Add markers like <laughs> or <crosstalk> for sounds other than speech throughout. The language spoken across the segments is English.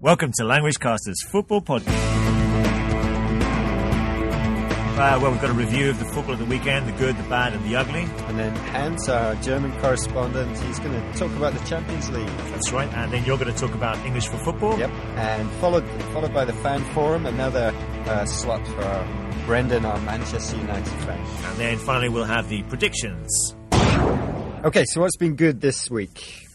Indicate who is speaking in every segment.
Speaker 1: Welcome to Languagecaster's Football Podcast. Uh, well, we've got a review of the football of the weekend the good, the bad, and the ugly.
Speaker 2: And then Hans, our German correspondent, he's going to talk about the Champions League.
Speaker 1: That's right. And then you're going to talk about English for football.
Speaker 2: Yep. And followed followed by the fan forum, another uh, slot for Brendan, our Manchester United fan.
Speaker 1: And then finally, we'll have the predictions.
Speaker 2: Okay, so what's been good this week?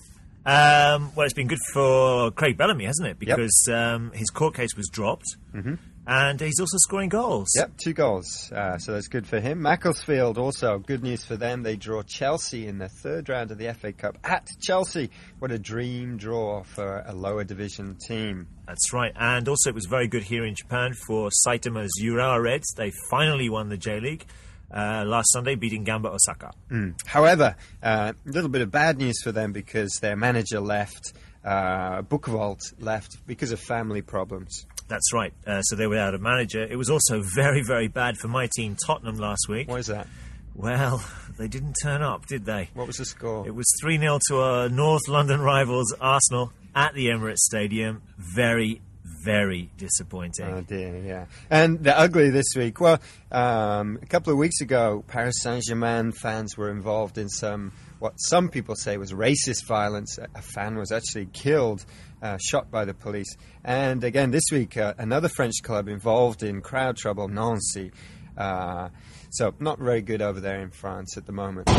Speaker 1: Um, well, it's been good for Craig Bellamy, hasn't it? Because yep. um, his court case was dropped. Mm-hmm. And he's also scoring goals.
Speaker 2: Yep, two goals. Uh, so that's good for him. Macclesfield also, good news for them. They draw Chelsea in the third round of the FA Cup at Chelsea. What a dream draw for a lower division team.
Speaker 1: That's right. And also, it was very good here in Japan for Saitama's Urawa Reds. They finally won the J League. Uh, last Sunday, beating Gamba Osaka.
Speaker 2: Mm. However, uh, a little bit of bad news for them because their manager left, uh, Buchwald left because of family problems.
Speaker 1: That's right. Uh, so they were out of manager. It was also very, very bad for my team, Tottenham, last week.
Speaker 2: Why is that?
Speaker 1: Well, they didn't turn up, did they?
Speaker 2: What was the score?
Speaker 1: It was 3 0 to our North London rivals, Arsenal, at the Emirates Stadium. Very, very disappointing.
Speaker 2: Oh dear, yeah. And the ugly this week. Well, um, a couple of weeks ago, Paris Saint Germain fans were involved in some what some people say was racist violence. A fan was actually killed, uh, shot by the police. And again, this week, uh, another French club involved in crowd trouble, Nancy. Uh, so, not very good over there in France at the moment.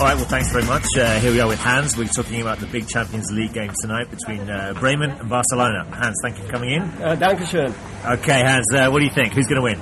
Speaker 2: All
Speaker 1: right, well, thanks very much. Uh, here we are with Hans. We're talking about the big Champions League game tonight between uh, Bremen and Barcelona. Hans, thank you for coming in.
Speaker 3: Uh, Dankeschön.
Speaker 1: Okay, Hans, uh, what do you think? Who's going to win?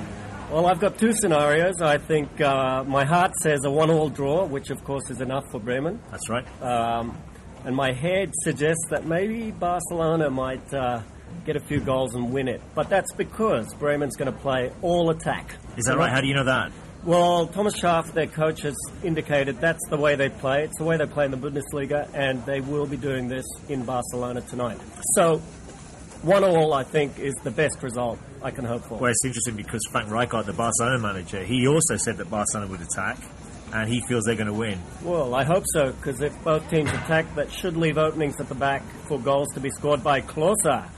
Speaker 3: Well, I've got two scenarios. I think uh, my heart says a one-all draw, which of course is enough for Bremen.
Speaker 1: That's right.
Speaker 3: Um, and my head suggests that maybe Barcelona might uh, get a few goals and win it. But that's because Bremen's going to play all attack.
Speaker 1: Is that right? How do you know that?
Speaker 3: Well, Thomas Schaaf, their coach, has indicated that's the way they play. It's the way they play in the Bundesliga, and they will be doing this in Barcelona tonight. So one all, I think, is the best result I can hope for.
Speaker 1: Well, it's interesting because Frank Rijkaard, the Barcelona manager, he also said that Barcelona would attack, and he feels they're going to win.
Speaker 3: Well, I hope so, because if both teams attack, that should leave openings at the back for goals to be scored by Klose.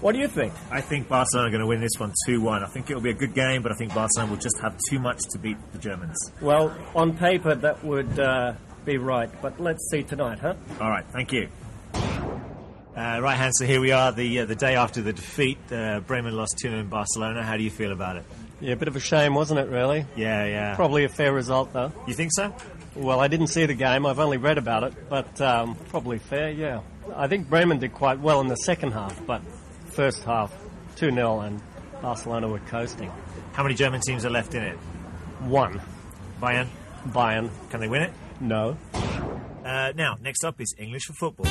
Speaker 3: What do you think?
Speaker 1: I think Barcelona are going to win this one 2 1. I think it'll be a good game, but I think Barcelona will just have too much to beat the Germans.
Speaker 3: Well, on paper, that would uh, be right, but let's see tonight, huh?
Speaker 1: All right, thank you. Uh, right, Hans, so here we are, the uh, the day after the defeat. Uh, Bremen lost 2 in Barcelona. How do you feel about it?
Speaker 3: Yeah, a bit of a shame, wasn't it, really?
Speaker 1: Yeah, yeah.
Speaker 3: Probably a fair result, though.
Speaker 1: You think so?
Speaker 3: Well, I didn't see the game. I've only read about it, but um, probably fair, yeah. I think Bremen did quite well in the second half, but first half, 2 0, and Barcelona were coasting.
Speaker 1: How many German teams are left in it?
Speaker 3: One.
Speaker 1: Bayern?
Speaker 3: Bayern.
Speaker 1: Can they win it?
Speaker 3: No.
Speaker 1: Uh, now, next up is English for football.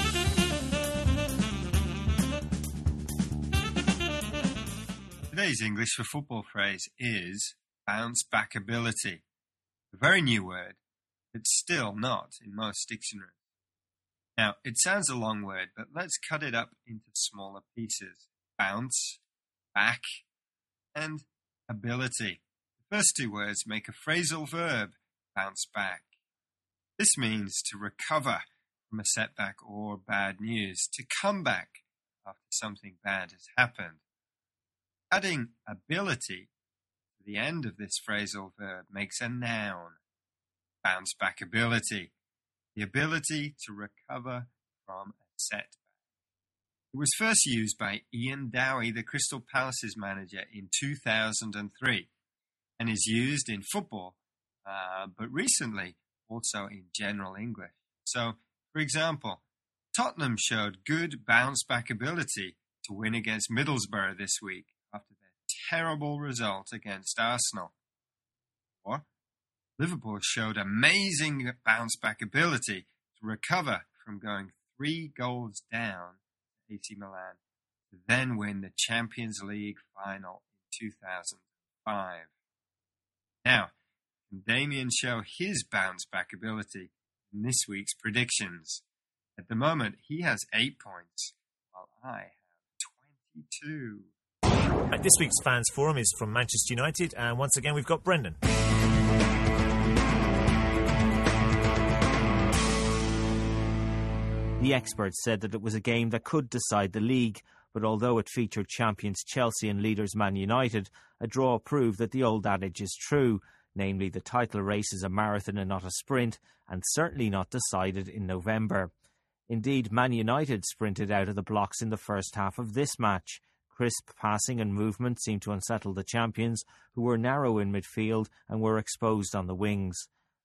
Speaker 2: Today's English for football phrase is bounce back ability. A very new word, but still not in most dictionaries. Now, it sounds a long word, but let's cut it up into smaller pieces. Bounce, back, and ability. The first two words make a phrasal verb, bounce back. This means to recover from a setback or bad news, to come back after something bad has happened. Adding ability to the end of this phrasal verb makes a noun. Bounce back ability. The ability to recover from a setback. It was first used by Ian Dowie, the Crystal Palace's manager, in 2003 and is used in football, uh, but recently also in general English. So, for example, Tottenham showed good bounce back ability to win against Middlesbrough this week after their terrible result against Arsenal. Or Liverpool showed amazing bounce back ability to recover from going three goals down to AC Milan to then win the Champions League final in 2005. Now, can Damien show his bounce back ability in this week's predictions? At the moment, he has eight points, while I have 22.
Speaker 1: Uh, this week's fans forum is from Manchester United, and once again we've got Brendan.
Speaker 4: The experts said that it was a game that could decide the league, but although it featured champions Chelsea and leaders Man United, a draw proved that the old adage is true, namely the title race is a marathon and not a sprint, and certainly not decided in November. Indeed, Man United sprinted out of the blocks in the first half of this match. Crisp passing and movement seemed to unsettle the champions, who were narrow in midfield and were exposed on the wings.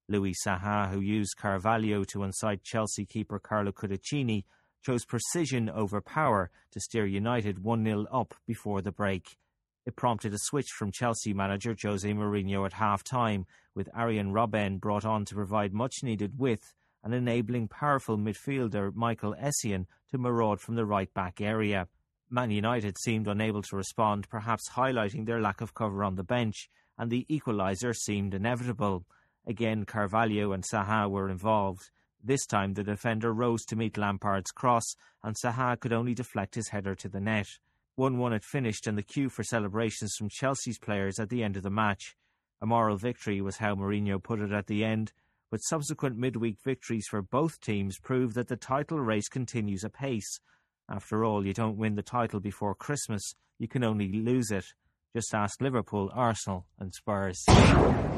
Speaker 4: Louis Saha, who used Carvalho to unsight Chelsea keeper Carlo Cudicini, chose precision over power to steer United 1 0 up before the break. It prompted a switch from Chelsea manager Jose Mourinho at half time, with Arjen Robben brought on to provide much needed width and enabling powerful midfielder Michael Essien to maraud from the right back area. Man United seemed unable to respond, perhaps highlighting their lack of cover on the bench, and the equaliser seemed inevitable. Again, Carvalho and Saha were involved. This time, the defender rose to meet Lampard's cross, and Saha could only deflect his header to the net. 1 1 had finished, and the cue for celebrations from Chelsea's players at the end of the match. A moral victory was how Mourinho put it at the end, but subsequent midweek victories for both teams prove that the title race continues apace. After all, you don't win the title before Christmas, you can only lose it. Just ask Liverpool, Arsenal, and Spurs.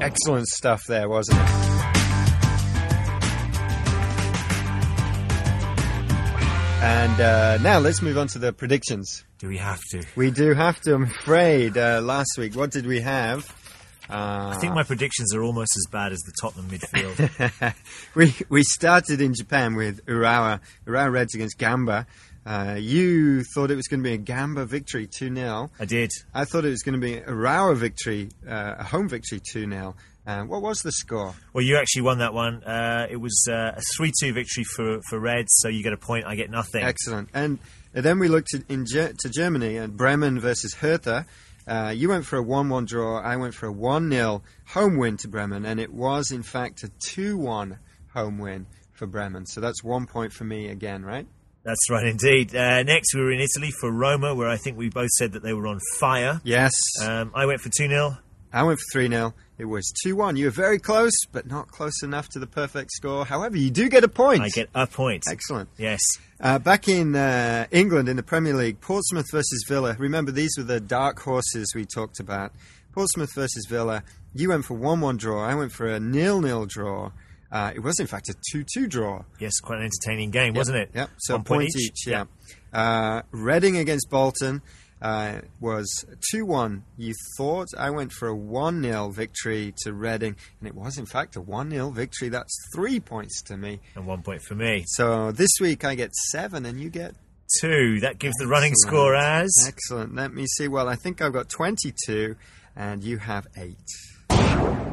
Speaker 2: Excellent stuff there, wasn't it? And uh, now let's move on to the predictions.
Speaker 1: Do we have to?
Speaker 2: We do have to, I'm afraid. Uh, last week, what did we have? Uh,
Speaker 1: I think my predictions are almost as bad as the Tottenham midfield. <laughs>
Speaker 2: we we started in Japan with Urawa, Urawa Reds against Gamba. Uh, you thought it was going to be a Gamba victory 2 0.
Speaker 1: I did.
Speaker 2: I thought it was going to be a Urawa victory, uh, a home victory 2 0. Uh, what was the score?
Speaker 1: Well, you actually won that one. Uh, it was uh, a 3 2 victory for, for Reds, so you get a point, I get nothing.
Speaker 2: Excellent. And then we looked at, in to Germany and Bremen versus Hertha. Uh, you went for a 1 1 draw. I went for a 1 0 home win to Bremen, and it was, in fact, a 2 1 home win for Bremen. So that's one point for me again, right?
Speaker 1: That's right, indeed. Uh, next, we were in Italy for Roma, where I think we both said that they were on fire.
Speaker 2: Yes.
Speaker 1: Um, I went for 2 0.
Speaker 2: I went for 3 0. It was 2 1. You were very close, but not close enough to the perfect score. However, you do get a point.
Speaker 1: I get a point.
Speaker 2: Excellent.
Speaker 1: Yes.
Speaker 2: Uh, back in uh, England in the Premier League, Portsmouth versus Villa. Remember, these were the dark horses we talked about. Portsmouth versus Villa. You went for 1 1 draw. I went for a nil nil draw. Uh, it was, in fact, a 2 2 draw.
Speaker 1: Yes, quite an entertaining game, yep. wasn't it?
Speaker 2: Yep. So One point, point each. each yeah. Uh, Reading against Bolton uh, was 2 1. You thought I went for a 1 0 victory to Reading, and it was, in fact, a 1 0 victory. That's three points to me.
Speaker 1: And one point for me.
Speaker 2: So this week I get seven, and you get.
Speaker 1: Two. That gives Excellent. the running score as.
Speaker 2: Excellent. Let me see. Well, I think I've got 22, and you have eight.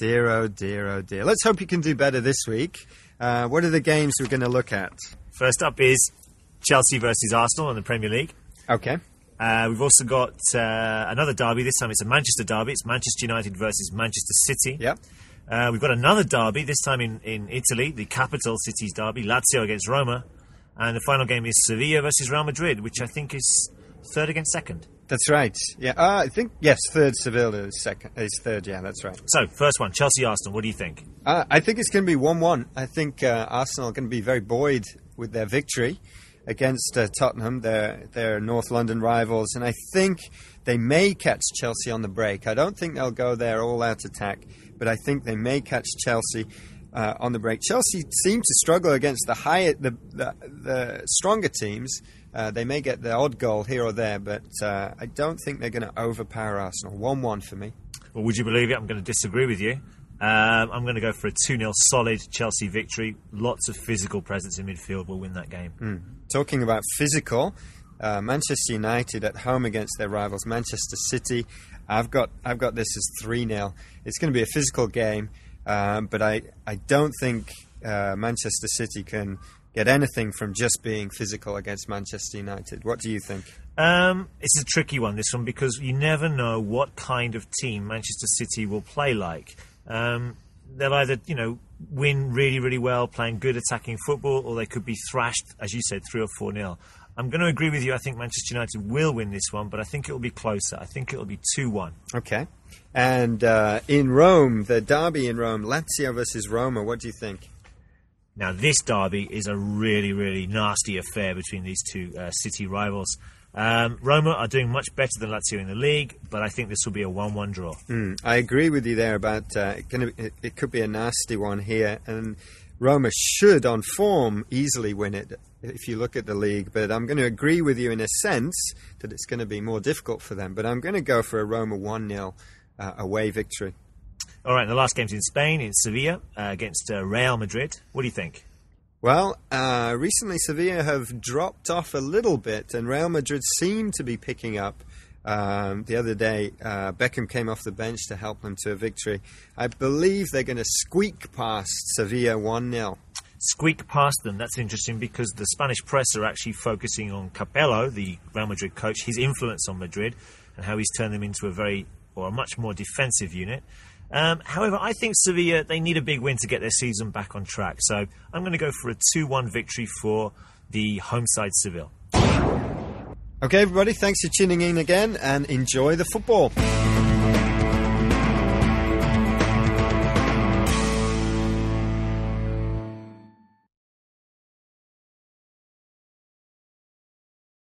Speaker 2: Dear, oh dear, oh dear. Let's hope you can do better this week. Uh, what are the games we're going to look at?
Speaker 1: First up is Chelsea versus Arsenal in the Premier League.
Speaker 2: Okay.
Speaker 1: Uh, we've also got uh, another derby. This time it's a Manchester derby. It's Manchester United versus Manchester City.
Speaker 2: Yep.
Speaker 1: Uh, we've got another derby, this time in, in Italy, the capital city's derby, Lazio against Roma. And the final game is Sevilla versus Real Madrid, which I think is third against second.
Speaker 2: That's right. Yeah, uh, I think yes, third Sevilla is second. Is third. Yeah, that's right.
Speaker 1: So first one, Chelsea Arsenal. What do you think?
Speaker 2: Uh, I think it's going to be one-one. I think uh, Arsenal are going to be very buoyed with their victory against uh, Tottenham, their their North London rivals, and I think they may catch Chelsea on the break. I don't think they'll go there all out attack, but I think they may catch Chelsea. Uh, on the break, Chelsea seem to struggle against the higher, the, the, the stronger teams. Uh, they may get the odd goal here or there, but uh, I don't think they're going to overpower Arsenal. One-one for me.
Speaker 1: Well, would you believe it? I'm going to disagree with you. Um, I'm going to go for a 2 0 solid Chelsea victory. Lots of physical presence in midfield will win that game.
Speaker 2: Mm. Talking about physical, uh, Manchester United at home against their rivals Manchester City. I've got I've got this as 3 0. It's going to be a physical game, um, but I, I don't think uh, Manchester City can get anything from just being physical against Manchester United. What do you think?
Speaker 1: Um, it's a tricky one, this one, because you never know what kind of team Manchester City will play like. Um, they'll either, you know, win really, really well, playing good attacking football, or they could be thrashed, as you said, three or four nil. I'm going to agree with you. I think Manchester United will win this one, but I think it will be closer. I think it will be 2 1.
Speaker 2: Okay. And uh, in Rome, the derby in Rome, Lazio versus Roma, what do you think?
Speaker 1: Now, this derby is a really, really nasty affair between these two uh, city rivals. Um, Roma are doing much better than Lazio in the league, but I think this will be a 1 1 draw.
Speaker 2: Mm, I agree with you there about uh, it, gonna, it, it could be a nasty one here. And Roma should, on form, easily win it if you look at the league. But I'm going to agree with you in a sense that it's going to be more difficult for them. But I'm going to go for a Roma 1 0 uh, away victory.
Speaker 1: All right, the last game's in Spain, in Sevilla uh, against uh, Real Madrid. What do you think?
Speaker 2: Well, uh, recently Sevilla have dropped off a little bit, and Real Madrid seem to be picking up. Um, the other day, uh, Beckham came off the bench to help them to a victory. I believe they're going to squeak past Sevilla 1 0.
Speaker 1: Squeak past them. That's interesting because the Spanish press are actually focusing on Capello, the Real Madrid coach, his influence on Madrid, and how he's turned them into a very or a much more defensive unit. Um, however, I think Sevilla they need a big win to get their season back on track. So I'm going to go for a 2-1 victory for the home side Seville.
Speaker 2: Okay, everybody, thanks for tuning in again, and enjoy the football.